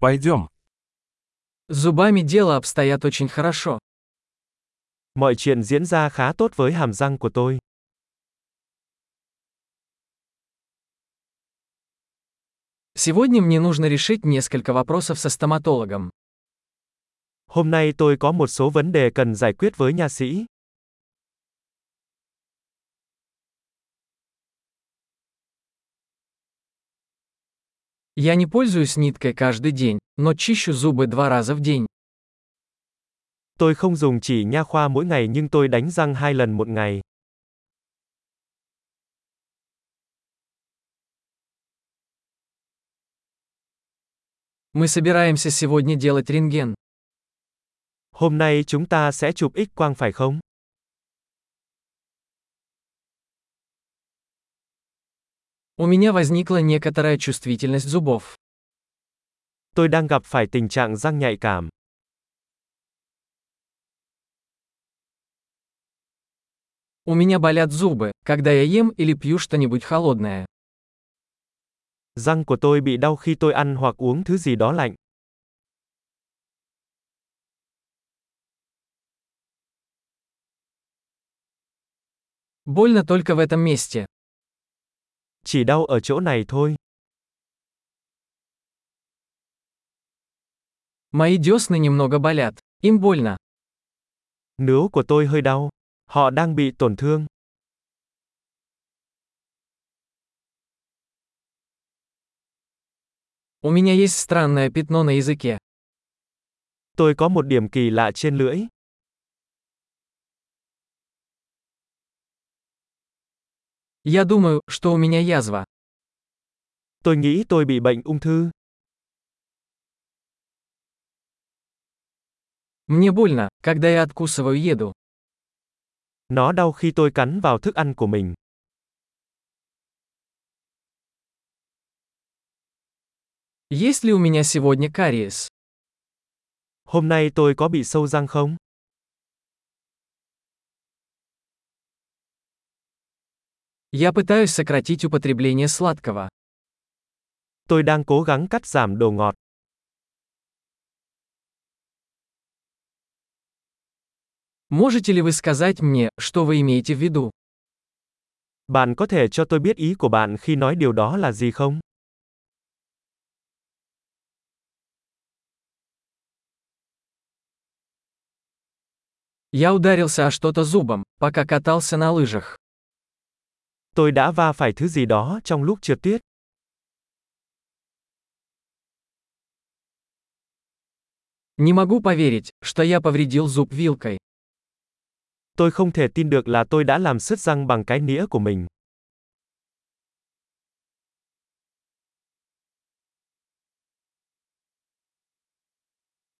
Пойдем. С зубами дело обстоят очень хорошо. Mọi chuyện diễn ra khá tốt với hàm răng của tôi. Сегодня мне нужно решить несколько вопросов со стоматологом. Hôm nay tôi có một số vấn đề cần giải quyết với nha sĩ. Я не пользуюсь ниткой каждый день, но чищу зубы два раза в день. Tôi không dùng chỉ nha khoa mỗi ngày nhưng tôi đánh răng hai lần một ngày. Мы собираемся сегодня делать рентген. Hôm nay chúng ta sẽ chụp X quang phải không? У меня возникла некоторая чувствительность зубов. Tôi đang gặp phải tình trạng răng nhạy cảm. У меня болят зубы, когда я ем или пью что-нибудь холодное. Răng của tôi bị đau khi tôi ăn hoặc uống thứ gì đó lạnh. Больно только в этом месте. Chỉ đau ở chỗ này thôi. Мои десны немного болят. Им больно. Nướu của tôi hơi đau. Họ đang bị tổn thương. У меня есть странное пятно на языке. Tôi có một điểm kỳ lạ trên lưỡi. Я думаю, что у меня язва. Tôi nghĩ tôi bị bệnh ung thư. Мне больно, когда я откусываю еду. Nó đau khi tôi cắn vào thức ăn của mình. Есть ли у меня сегодня кариес? Hôm nay tôi có bị sâu răng không? Я пытаюсь сократить употребление сладкого. Tôi đang cố gắng cắt giảm đồ ngọt. Можете ли вы сказать мне, что вы имеете в виду? Bạn có thể cho tôi biết ý của bạn khi nói điều đó là gì không? Я ударился о что-то зубом, пока катался на лыжах. Tôi đã va phải thứ gì đó trong lúc trượt tuyết. Не могу поверить, что я повредил зуб вилкой. Tôi không thể tin được là tôi đã làm sứt răng bằng cái nĩa của mình.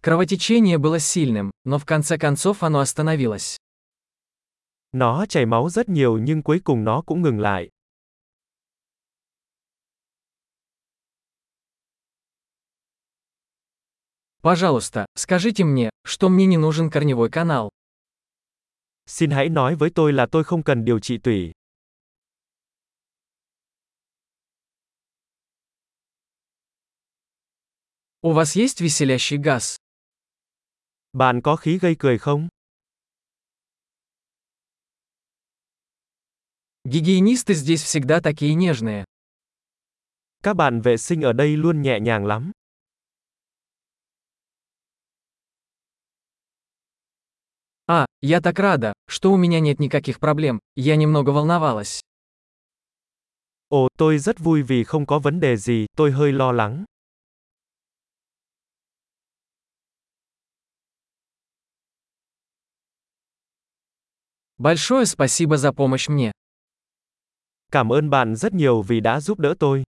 Кровотечение было сильным, но в конце концов оно остановилось. Nó chảy máu rất nhiều nhưng cuối cùng nó cũng ngừng lại. Пожалуйста, скажите мне, что мне не нужен корневой канал. Xin hãy nói với tôi là tôi không cần điều trị tủy. У вас есть веселящий газ? Bạn có khí gây cười không? Гигиенисты здесь всегда такие нежные. Các bạn vệ sinh ở đây luôn nhẹ nhàng lắm. А, я так рада, что у меня нет никаких проблем. Я немного волновалась. Ồ, tôi rất vui vì không có vấn đề gì, tôi hơi lo lắng. Большое спасибо за помощь мне. Cảm ơn bạn rất nhiều vì đã giúp đỡ tôi.